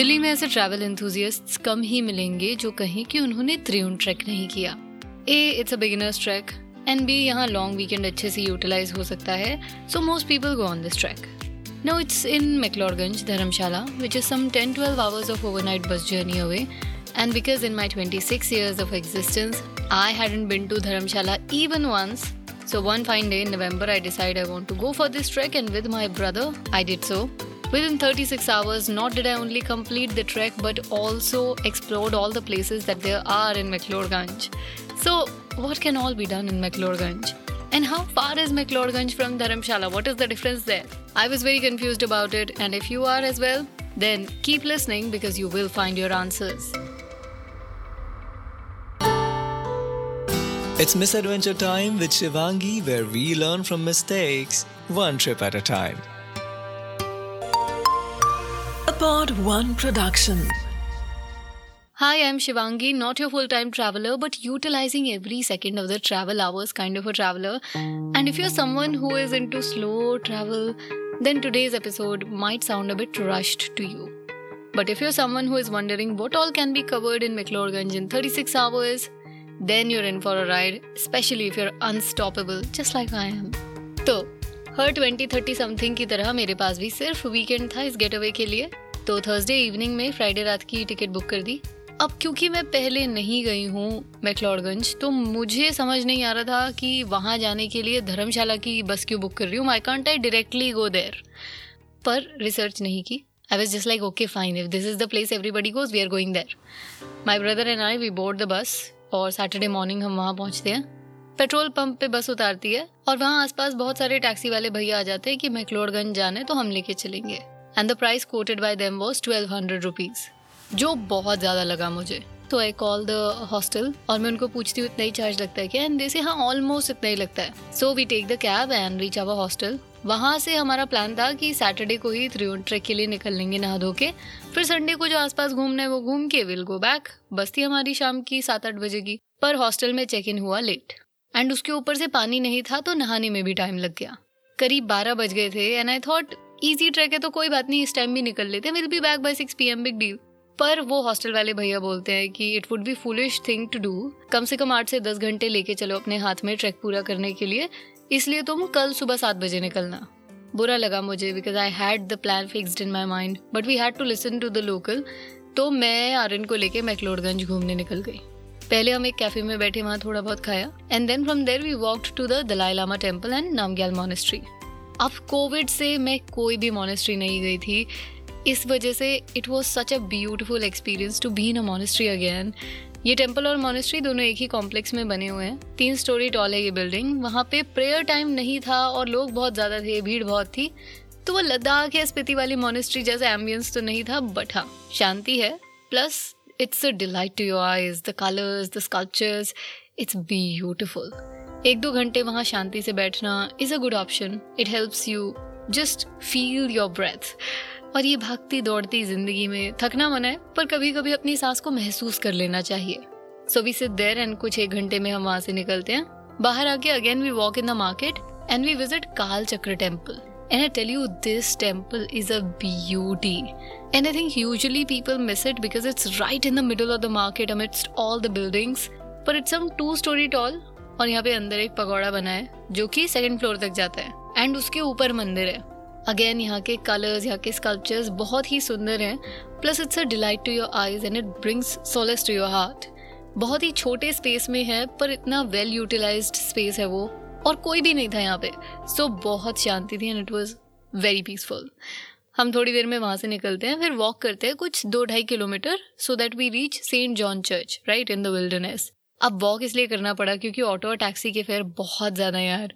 दिल्ली में ऐसे ट्रैवल एंथुजियस्ट्स कम ही मिलेंगे जो कहें कि उन्होंने त्रिउंड ट्रैक नहीं किया। A it's a beginners trek and B यहाँ लॉन्ग वीकेंड अच्छे से यूटिलाइज हो सकता है so most people go on this trek no it's in McLeodganj Dharamshala which is some ten twelve hours of overnight bus journey away and because in my twenty six years of existence I hadn't been to Dharamshala even once so one fine day in November I decide I want to go for this trek and with my brother I did so Within 36 hours, not did I only complete the trek but also explored all the places that there are in McLeodganj. So, what can all be done in McLeodganj? And how far is McLeodganj from Dharamshala? What is the difference there? I was very confused about it, and if you are as well, then keep listening because you will find your answers. It's Misadventure Time with Shivangi, where we learn from mistakes, one trip at a time. Pod One Production. Hi, I'm Shivangi, not your full time traveler, but utilizing every second of the travel hours kind of a traveler. And if you're someone who is into slow travel, then today's episode might sound a bit rushed to you. But if you're someone who is wondering what all can be covered in McLeodganj in 36 hours, then you're in for a ride, especially if you're unstoppable, just like I am. तो हर twenty thirty something की तरह मेरे पास भी सिर्फ weekend था इस get away के लिए तो थर्सडे इवनिंग में फ्राइडे रात की टिकट बुक कर दी। अब क्योंकि मैं पहले नहीं गई हूँ मैकलॉडगंज तो मुझे समझ नहीं आ रहा था कि वहाँ जाने के लिए धर्मशाला की बस क्यों बुक कर रही हूँ। I can't I directly go देर पर रिसर्च नहीं की। I was just like okay fine if this is the place everybody goes we are going there my brother and I we board the bus और Saturday morning हम वहाँ पहुँचते हैं। Petrol pump पे बस उतारती है, और वहाँ आसपास बहुत सारे टैक्सी वाले भैया आ जाते हैं कि मैकलोडगंज जाने तो हम लेके चलेंगे। And the price quoted by them was 1200 rupees जो बहुत ज़्यादा लगा मुझे। तो आई कॉल द हॉस्टल और मैं उनको पूछती हूँ, इतना ही चार्ज लगता है क्या? एंड से हाँ ऑलमोस्ट इतना ही लगता है. So we take the cab and reach our hostel वहाँ से हमारा प्लान था कि सैटरडे को ही त्रिउन ट्रेक के लिए निकल लेंगे नहा धो के। फिर संडे को जो आसपास घूमना है, वो घूम के विल गो बैक बस थी हमारी शाम की सात आठ बजे की, पर हॉस्टल में चेक इन हुआ लेट एंड उसके ऊपर से पानी नहीं था तो नहाने में भी टाइम लग गया। करीब बारह बज गए थे and I thought easy trek है तो कोई बात नहीं, इस टाइम भी निकल लेते हैं। Will be back by six P M big deal पर वो हॉस्टल वाले भैया बोलते हैं कि it would be foolish thing to do कम से कम आठ से दस घंटे लेके चलो अपने हाथ में ट्रैक पूरा करने के लिए। इसलिए तुम कल सुबह सात बजे निकलना। बुरा लगा मुझे because I had the plan fixed in my mind but we had to listen to the local तो मैं आर्यन को लेके मैकलोडगंज घूमने निकल गई। पहले हम एक कैफ़े में बैठे, वहाँ थोड़ा बहुत खाया। And then from there we walk to the Dalai Lama temple and Namgyal monastery अब कोविड से मैं कोई भी मोनेस्ट्री नहीं गई थी। इस वजह से it was such a beautiful experience to be in a monastery again ये टेंपल और मोनेस्ट्री दोनों एक ही कॉम्प्लेक्स में बने हुए हैं। तीन स्टोरी टॉल है ये बिल्डिंग वहाँ पे प्रेयर टाइम नहीं था और लोग बहुत ज़्यादा थे, भीड़ बहुत थी। तो वो लद्दाख या स्पीति वाली मोनेस्ट्री जैसा एम्बियंस तो नहीं था बट हाँ शांति है। Plus it's a delight to your eyes the colours the sculptures it's beautiful एक दो घंटे वहाँ शांति से बैठना is a good option it helps you just feel your breath और ये भागती दौड़ती ज़िंदगी में थकना मना है पर कभी कभी अपनी सांस को महसूस कर लेना चाहिए। So we sit there and कुछ एक घंटे में हम वहाँ से निकलते हैं। बाहर आके again we walk in the market and we visit Kalachakra temple And I tell you, this temple is a beauty. And I think usually people miss it because it's right in the middle of the market amidst all the buildings. But it's some two story और यहाँ पे अंदर एक पकौड़ा बना है जो कि second floor तक जाता है एंड उसके ऊपर मंदिर है। अगेन यहाँ के कलर्स यहाँ के स्कल्पचर्स बहुत ही सुंदर हैं plus it's a delight to your eyes and it brings solace to your heart बहुत ही छोटे स्पेस में है पर इतना वेल यूटिलाइज्ड स्पेस है वो और कोई भी नहीं था यहाँ पे। सो so, बहुत शांति थी and it was very peaceful हम थोड़ी देर में वहाँ से निकलते हैं फिर वॉक करते हैं कुछ दो ढाई kilometre so that we reach Saint John church right in the wilderness अब वॉक इसलिए करना पड़ा क्योंकि ऑटो और टैक्सी के फेयर बहुत ज़्यादा यार।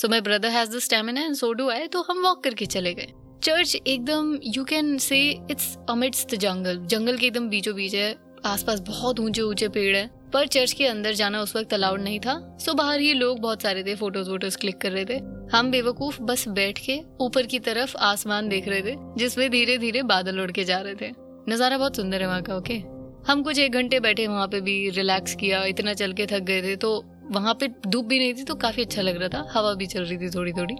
So my brother has the stamina and so do I तो हम वॉक करके चले गए। चर्च एकदम you can say it's amidst the jungle jungle के एकदम बीचों बीच है, आसपास बहुत ऊँचे ऊँचे पेड़ है। पर चर्च के अंदर जाना उस वक्त अलाउड नहीं था। सो बाहर ही लोग बहुत सारे थे फ़ोटोज़ वोटोज क्लिक कर रहे थे। हम बेवकूफ़ बस बैठ के ऊपर की तरफ़ आसमान देख रहे थे, जिसमें धीरे धीरे बादल उड़ के जा रहे थे। नज़ारा बहुत सुंदर है वहाँ का ओके हम कुछ एक घंटे बैठे वहाँ पे भी रिलैक्स किया, इतना चल के थक गए थे तो वहाँ पे धूप भी नहीं थी तो काफ़ी अच्छा लग रहा था। हवा भी चल रही थी थोड़ी थोड़ी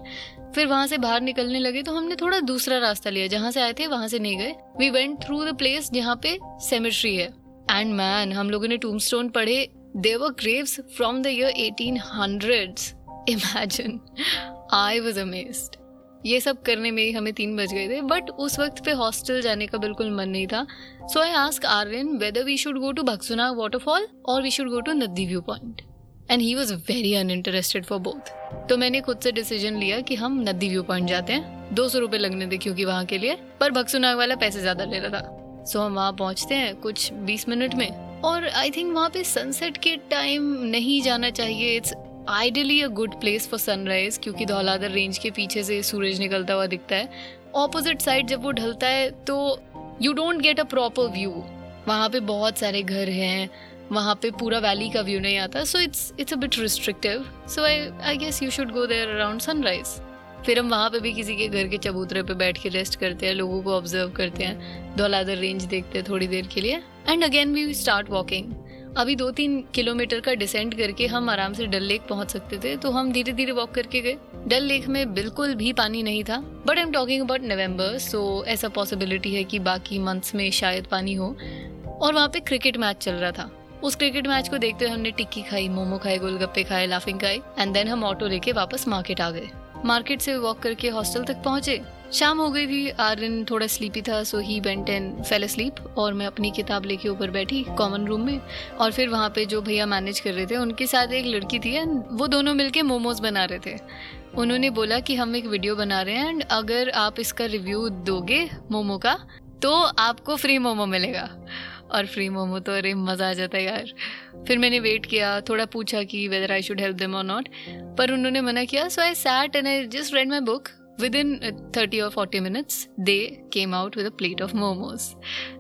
फिर वहाँ से बाहर निकलने लगे तो हमने थोड़ा दूसरा रास्ता लिया। जहाँ से आए थे, वहाँ से नहीं गए। We went through the place जहाँ पे सेमेट्री है। एंड मैन हम लोगों ने टूमस्टोन पढ़े। There were graves from the year eighteen hundred imagine I was amazed ये सब करने में हमें तीन बज गए थे बट उस वक्त पे हॉस्टल जाने का बिल्कुल मन नहीं था। So I ask Aryan whether we should go to Bhagsunag waterfall और we should go to Naddi view point and he was very uninterested for both तो मैंने खुद से डिसीज़न लिया कि हम नदी व्यू पॉइंट जाते हैं। दो सौ रुपये लगने थे क्योंकि वहाँ के लिए पर भक्सुनाग वाला पैसे ज़्यादा ले रहा था। सो so, हम वहाँ पहुँचते हैं कुछ बीस मिनट में। और आई थिंक वहाँ पे सनसेट के टाइम नहीं जाना चाहिए। It's ideally a good place for sunrise क्योंकि धौलाधर रेंज के पीछे से सूरज निकलता हुआ दिखता है। ऑपोजिट साइड जब वो ढलता है तो you don't get a proper view वहाँ पे बहुत सारे घर हैं, वहाँ पे पूरा वैली का व्यू नहीं आता so it's it's a bit restrictive so I I guess you should go there around sunrise फिर हम वहाँ पे भी किसी के घर के चबूतरे पे बैठ के रेस्ट करते हैं, लोगों को ऑब्ज़र्व करते हैं, धौलाधर रेंज देखते हैं थोड़ी देर के लिए। And again we start walking अभी दो तीन किलोमीटर का डिसेंड करके हम आराम से डल लेक पहुँच सकते थे तो हम धीरे धीरे वॉक करके गए। डल लेक में बिल्कुल भी पानी नहीं था but I am talking about November so ऐसा पॉसिबिलिटी है कि बाकी मंथ्स में शायद पानी हो। और वहाँ पे क्रिकेट मैच चल रहा था। उस क्रिकेट मैच को देखते हुए हमने टिक्की खाई, मोमो खाए, गोलगप्पे खाए लाफिंग खाए एंड देन हम ऑटो लेके वापस मार्केट आ गए। मार्केट से वॉक करके हॉस्टल तक पहुँचे। शाम हो गई थी, आर्यन थोड़ा स्लीपी था so he went and fell sleep और मैं अपनी किताब लेके ऊपर बैठी कॉमन रूम में और फिर वहाँ पे जो भैया मैनेज कर रहे थे, उनके साथ एक लड़की थी एंड वो दोनों मिलके मोमोज बना रहे थे। उन्होंने बोला कि हम एक वीडियो बना रहे हैं एंड अगर आप इसका रिव्यू दोगे मोमो का तो आपको फ्री मोमो मिलेगा। और फ्री मोमो तो अरे मज़ा आ जाता है यार। फिर मैंने वेट किया, थोड़ा पूछा कि whether I should help them और नॉट पर उन्होंने मना किया so I sat and I just read my book within 30 or 40 minutes, they came out with a plate of momos.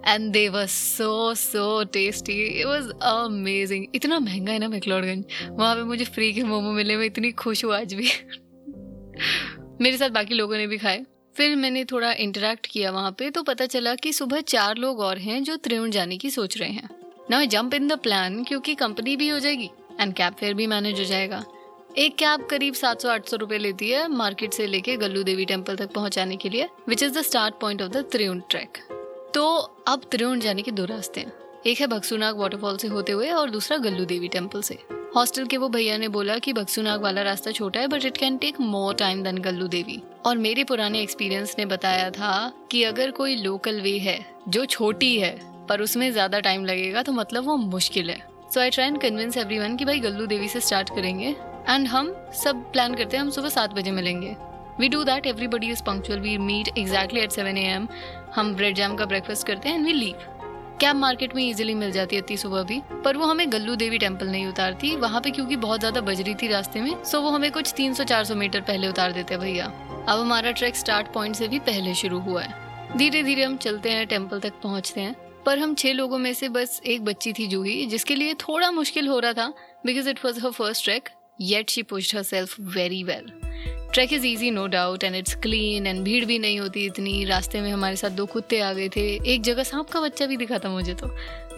And they were so so tasty. It was amazing. इतना महँगा है ना मैकलोडगंज वहाँ पे मुझे फ्री के मोमो मिले, मैं इतनी खुश हूँ आज भी। मेरे साथ बाकी लोगों ने भी खाए। फिर मैंने थोड़ा इंटरेक्ट किया वहाँ पे तो पता चला कि सुबह चार लोग और हैं जो त्रिउण जाने की सोच रहे हैं। ना जंप इन द प्लान क्योंकि कंपनी भी हो जाएगी एंड कैब फेयर भी मैनेज हो जाएगा। एक कैब करीब 700-800 रुपए लेती है मार्केट से लेके गल्लू देवी टेंपल तक पहुँचाने के लिए which is the start point of the Triund trek तो अब त्रिउन जाने के दो रास्ते हैं। एक है बक्सूनाग वाटरफॉल से होते हुए और दूसरा गल्लू देवी टेंपल से। हॉस्टल के वो भैया ने बोला कि बक्सूनाग वाला रास्ता छोटा है but it can take more time than Gallu Devi. और मेरे पुराने एक्सपीरियंस ने बताया था कि अगर कोई लोकल वे है, जो छोटी है, पर उसमें ज़्यादा टाइम लगेगा तो मतलब वो मुश्किल है। So I try and convince every कि भाई गल्लू देवी से स्टार्ट करेंगे। एंड हम सब प्लान करते हैं, हम सुबह सात बजे मिलेंगे। We do that everybody is punctual we meet exactly at seven A M हम ब्रेड जैम का ब्रेकफास्ट करते हैं and we leave cab market में इजीली मिल जाती है इतनी सुबह भी, पर वो हमें गल्लू देवी टेंपल नहीं उतारती, वहाँ पे क्योंकि बहुत ज़्यादा बजरी थी रास्ते में सो वो हमें कुछ 300-400 मीटर पहले उतार देते भैया। अब हमारा ट्रैक स्टार्ट पॉइंट से भी पहले शुरू हुआ है। धीरे धीरे हम चलते हैं टेंपल तक पहुँचते हैं, पर हम छह लोगों में से बस एक बच्ची थी जूही, जिसके लिए थोड़ा मुश्किल हो रहा था because it was her first trek yet she pushed herself very well trek is easy no doubt and it's clean and भीड़ भी नहीं होती इतनी। रास्ते में हमारे साथ दो कुत्ते आ गए थे। एक जगह सांप का बच्चा भी दिखा था मुझे तो।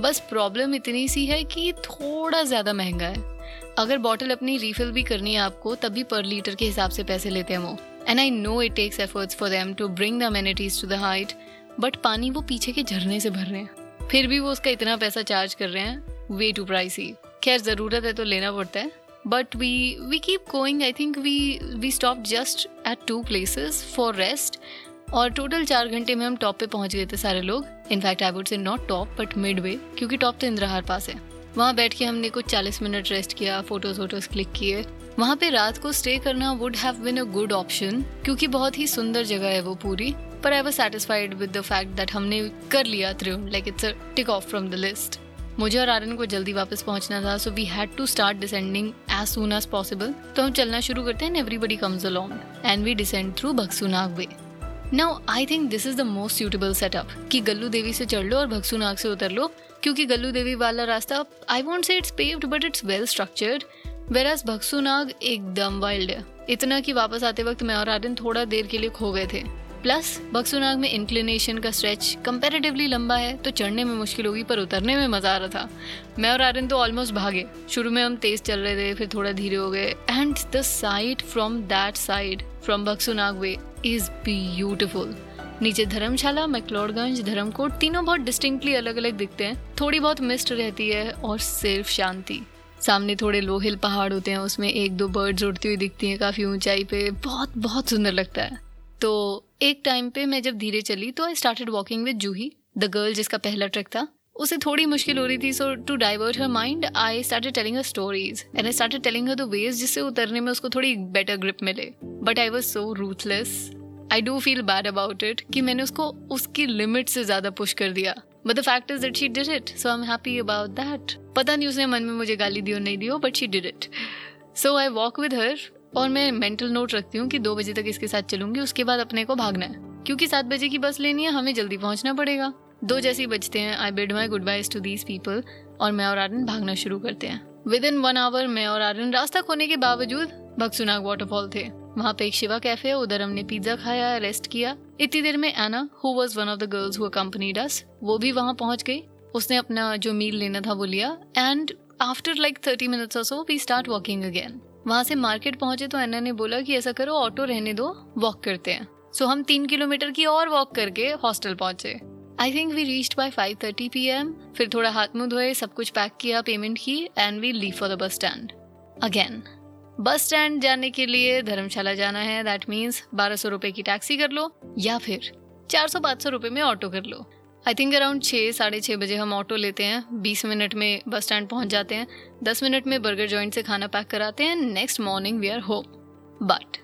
बस प्रॉब्लम इतनी सी है कि थोड़ा ज़्यादा महँगा है। अगर बॉटल अपनी रिफिल भी करनी है आपको तभी पर लीटर के हिसाब से पैसे लेते हैं वो। And I know it takes efforts for them to bring the amenities to the height but पानी वो पीछे के झरने से भर रहे हैं। फिर भी वो उसका इतना पैसा चार्ज कर रहे हैं वे टू प्राइसी खैर, ज़रूरत है तो लेना पड़ता है। But we we keep going. I think we we stopped just at two places for rest. और टोटल चार घंटे में हम टॉप पे पहुँच गए थे सारे लोग. In fact I would say not top but midway क्योंकि टॉप तो इंद्रहार पास है. वहाँ बैठ के हमने कुछ चालीस मिनट रेस्ट किया फ़ोटोज़ वोटोज क्लिक किए. वहाँ पे रात को स्टे करना would have been a good option क्योंकि बहुत ही सुंदर जगह है वो पूरी. पर I was satisfied with the fact that हमने कर लिया through like it's a tick off from the list मुझे और आर्यन को जल्दी वापस पहुँचना था so we had to start descending as soon as possible तो हम चलना शुरू करते हैं everybody comes along and we descend through Bhagsunag way now I think this is the most suitable setup कि गल्लू देवी से चढ़ लो और भक्सुनाग से उतर लो, क्योंकि गल्लू देवी वाला रास्ता I want say it's paved but it's well structured whereas Bhagsunag एकदम वाइल्ड है। इतना कि वापस आते वक्त मैं और आर्यन थोड़ा देर के लिए खो गए थे। प्लस बक्सुनाग में इंक्लिनेशन का स्ट्रेच कंपेरेटिवली लंबा है तो चढ़ने में मुश्किल होगी, पर उतरने में मज़ा आ रहा था। मैं और आर्यन तो ऑलमोस्ट भागे। शुरू में हम तेज चल रहे थे, फिर थोड़ा धीरे हो गए। And the side from that side from Bhagsunag way is beautiful नीचे धर्मशाला, मैकलोडगंज, धर्मकोट, तीनों बहुत डिस्टिंक्टली अलग अलग दिखते हैं। थोड़ी बहुत मिस्ट रहती है और सिर्फ़ शांति। सामने थोड़े लो हिल पहाड़ होते हैं, उसमें एक दो बर्ड्स उड़ती हुई दिखती हैं काफ़ी ऊंचाई पे। बहुत बहुत सुंदर लगता है। तो एक टाइम पे मैं जब धीरे चली तो I started walking with Juhi the girl जिसका पहला ट्रैक था। उसे थोड़ी मुश्किल हो रही थी so to divert her mind I started telling her stories and I started telling her the ways जिससे उतरने में उसको थोड़ी बेटर ग्रिप मिले। But I was so ruthless I do feel bad about it कि मैंने उसको उसकी लिमिट से ज़्यादा पुश कर दिया। But the fact is that she did it so I am happy about that पता नहीं उसने मन में मुझे गाली दी और नहीं दी हो but she did it so I walk with her और मैं मेंटल नोट रखती हूँ कि दो बजे तक इसके साथ चलूँगी, उसके बाद अपने को भागना है। क्योंकि सात बजे की बस लेनी है, हमें जल्दी पहुँचना पड़ेगा। दो जैसे बजते हैं I bid my goodbyes to these people और मैं और आर्यन भागना शुरू करते हैं। विद इन वन आवर मैं और आर्यन रास्ता खोने के बावजूद भक्सुनाग वाटरफॉल थे। वहाँ पे एक शिवा कैफ़े है, उधर हमने पिज्जा खाया रेस्ट किया। इतनी देर में Anna who was one of the girls who accompanied us वो भी वहाँ पहुँच गई। उसने अपना जो मील लेना था वो लिया। And after like thirty minutes so we start walking again वहाँ से मार्केट पहुँचे तो एना ने बोला कि ऐसा करो ऑटो रहने दो वॉक करते हैं। सो so, हम तीन किलोमीटर की और वॉक करके हॉस्टल पहुँचे। I think we reached by 5:30 PM फिर थोड़ा हाथ मुँह धोए सब कुछ पैक किया पेमेंट की and we leave for the bus stand again bus stand जाने के लिए धर्मशाला जाना है दैट मीन्स बारह सौ रुपए की टैक्सी कर लो या फिर चार सौ पाँच सौ रुपए में ऑटो कर लो। आई थिंक अराउंड छः साढ़े छः बजे हम ऑटो लेते हैं। बीस मिनट में बस स्टैंड पहुँच जाते हैं। दस मिनट में बर्गर जॉइंट से खाना पैक कराते हैं। Next morning we are home but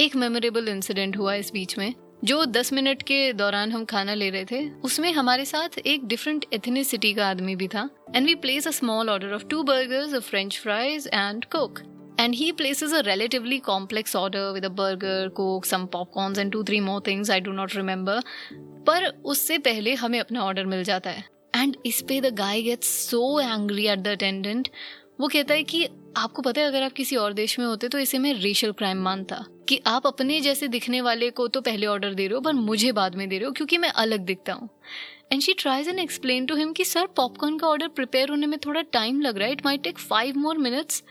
एक मेमोरेबल इंसिडेंट हुआ इस बीच में जो दस मिनट के दौरान हम खाना ले रहे थे। उसमें हमारे साथ एक डिफरेंट एथनिसिटी का आदमी भी था। And we place a small order of two burgers a French fries and Coke and he places a relatively complex order with a burger, coke, some popcorns and two three more things I do not remember. पर उससे पहले हमें अपना order मिल जाता है। And इस पे the guy gets so angry at the attendant वो कहता है कि आपको पता है, अगर आप किसी और देश में होते तो इसे मैं रेशियल क्राइम मानता। कि आप अपने जैसे दिखने वाले को तो पहले ऑर्डर दे रहे हो, पर मुझे बाद में दे रहे हो, क्योंकि मैं अलग दिखता हूँ। And she tries and explain to him कि, सर पॉपकॉर्न का ऑर्डर प्रिपेयर होने में थोड़ा टाइम लग रहा है। It might take five more minutes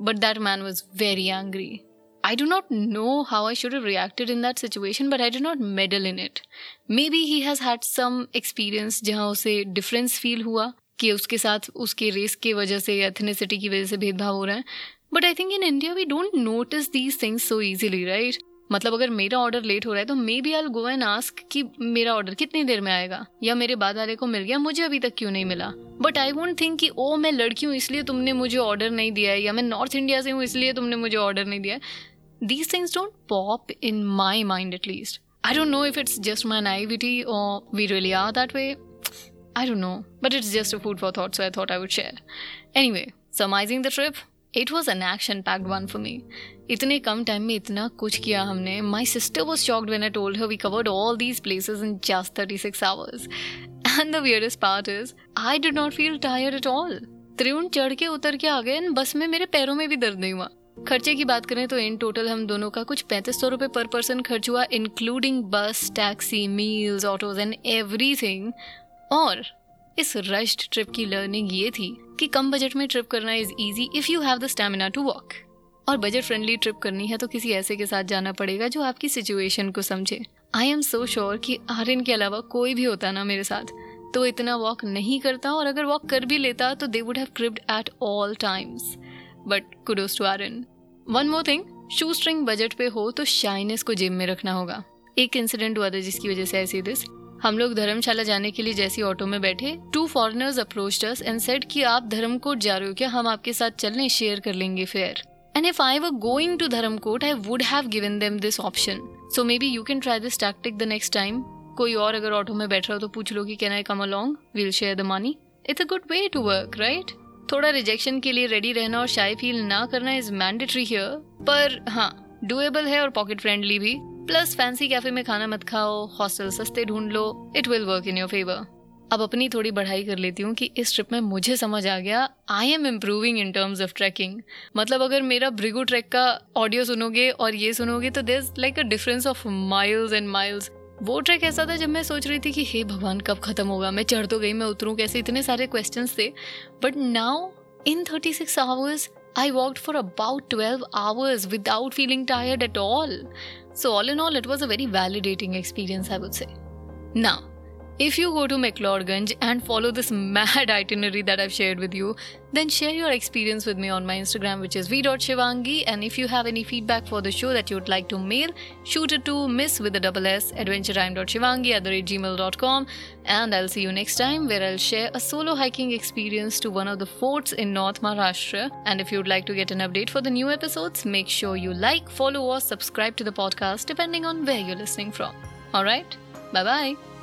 but that man was very angry. I do not know how I should have reacted in that situation, but I did not meddle in it. Maybe he has had some experience जहाँ उसे difference feel हुआ कि उसके साथ उसके race की वजह से या एथनिसिटी की वजह से भेदभाव हो रहा है। But I think in India we don't notice these things so easily right मतलब अगर मेरा ऑर्डर लेट हो रहा है तो maybe I go and ask कि मेरा ऑर्डर कितनी देर में आएगा? या मेरे बाद वाले को मिल गया? मुझे अभी तक क्यों नहीं मिला? बट आई वोंट थिंक कि ओ मैं लड़की हूँ इसलिए तुमने मुझे ऑर्डर नहीं दिया है। या मैं नॉर्थ इंडिया से हूँ इसलिए तुमने मुझे ऑर्डर नहीं दिया these things don't pop in my mind at least I don't know if it's just my naivety और we really are that way I don't know, but it's just a food for thought, so I thought I would share. Anyway, surmising the trip, it was an action packed one for me इतने कम time में इतना कुछ किया हमने। My sister was shocked when I told her we covered all these places in just thirty six hours and the weirdest part is I did not feel tired at all Triund चढ़ के उतर के आ गए बस में मेरे पैरों में भी दर्द नहीं हुआ। खर्चे की बात करें तो इन टोटल हम दोनों का कुछ पैंतीस सौ रुपए पर पर्सन खर्च हुआ including bus taxi meals autos and everything और इस रश्ड ट्रिप की लर्निंग ये थी कि कम बजट में ट्रिप करना is easy if you have the stamina to walk और बजट फ्रेंडली ट्रिप करनी है तो किसी ऐसे के साथ जाना पड़ेगा जो आपकी सिचुएशन को समझे. आई एम सो श्योर कि आर्यन के अलावा कोई भी होता ना मेरे साथ तो इतना वॉक नहीं करता और अगर वॉक कर भी लेता तो they would have cribbed at all times but kudos to Aryan one more thing shoestring budget पे हो तो शाइनेस को जिम में रखना होगा। एक इंसिडेंट हुआ था जिसकी वजह से ऐसी दिस हम लोग धर्मशाला जाने के लिए जैसी ऑटो में बैठे two foreigners approach and said कि आप धर्मकोट जा रहे हो क्या? हम आपके साथ चलने शेयर कर लेंगे fare and if I were going to Dharamkot I would have given them this option so maybe you can try this tactic the next time कोई और अगर ऑटो में बैठ रहा हो तो पूछ लो कि can I come along will share the money it's a good way to work right थोड़ा रिजेक्शन के लिए रेडी रहना और शाय फील ना करना इज़ मैंडेटरी हियर पर हाँ डुएबल है और पॉकेट फ्रेंडली भी. प्लस फैंसी कैफ़े में खाना मत खाओ हॉस्टल सस्ते ढूंढ लो. It will work in your favour अब अपनी थोड़ी बढ़ाई कर लेती हूँ कि इस ट्रिप में मुझे समझ आ गया I am improving in terms of trekking मतलब अगर मेरा ब्रिगू ट्रैक का ऑडियो सुनोगे और ये सुनोगे तो there like a difference of miles and miles वो ट्रैक ऐसा था जब मैं सोच रही थी कि हे भगवान, कब खत्म होगा? मैं चढ़ तो गई, मैं उतरूँ कैसे? इतने सारे क्वेश्चन थे। But now in thirty six hours I walk for about twelve hours without feeling tired at all so all in all it was a very validating experience I would say ना if you go to McLeodganj and follow this mad itinerary that I've shared with you, then share your experience with me on my Instagram, which is v.shivangi. And if you have any feedback for the show that you'd like to mail, shoot it to miss with a double s adventuretime.shivangi at the gmail.com. And I'll see you next time where I'll share a solo hiking experience to one of the forts in North Maharashtra. And if you'd like to get an update for the new episodes, make sure you like, follow, or subscribe to the podcast depending on where you're listening from. Alright, bye bye.